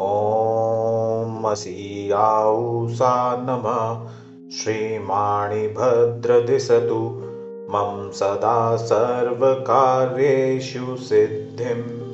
ॐ मसीयाऊसा नमः। श्रीमाणिभद्रदिशतु। मम सदा सर्वकार्येषु सिद्धिम्।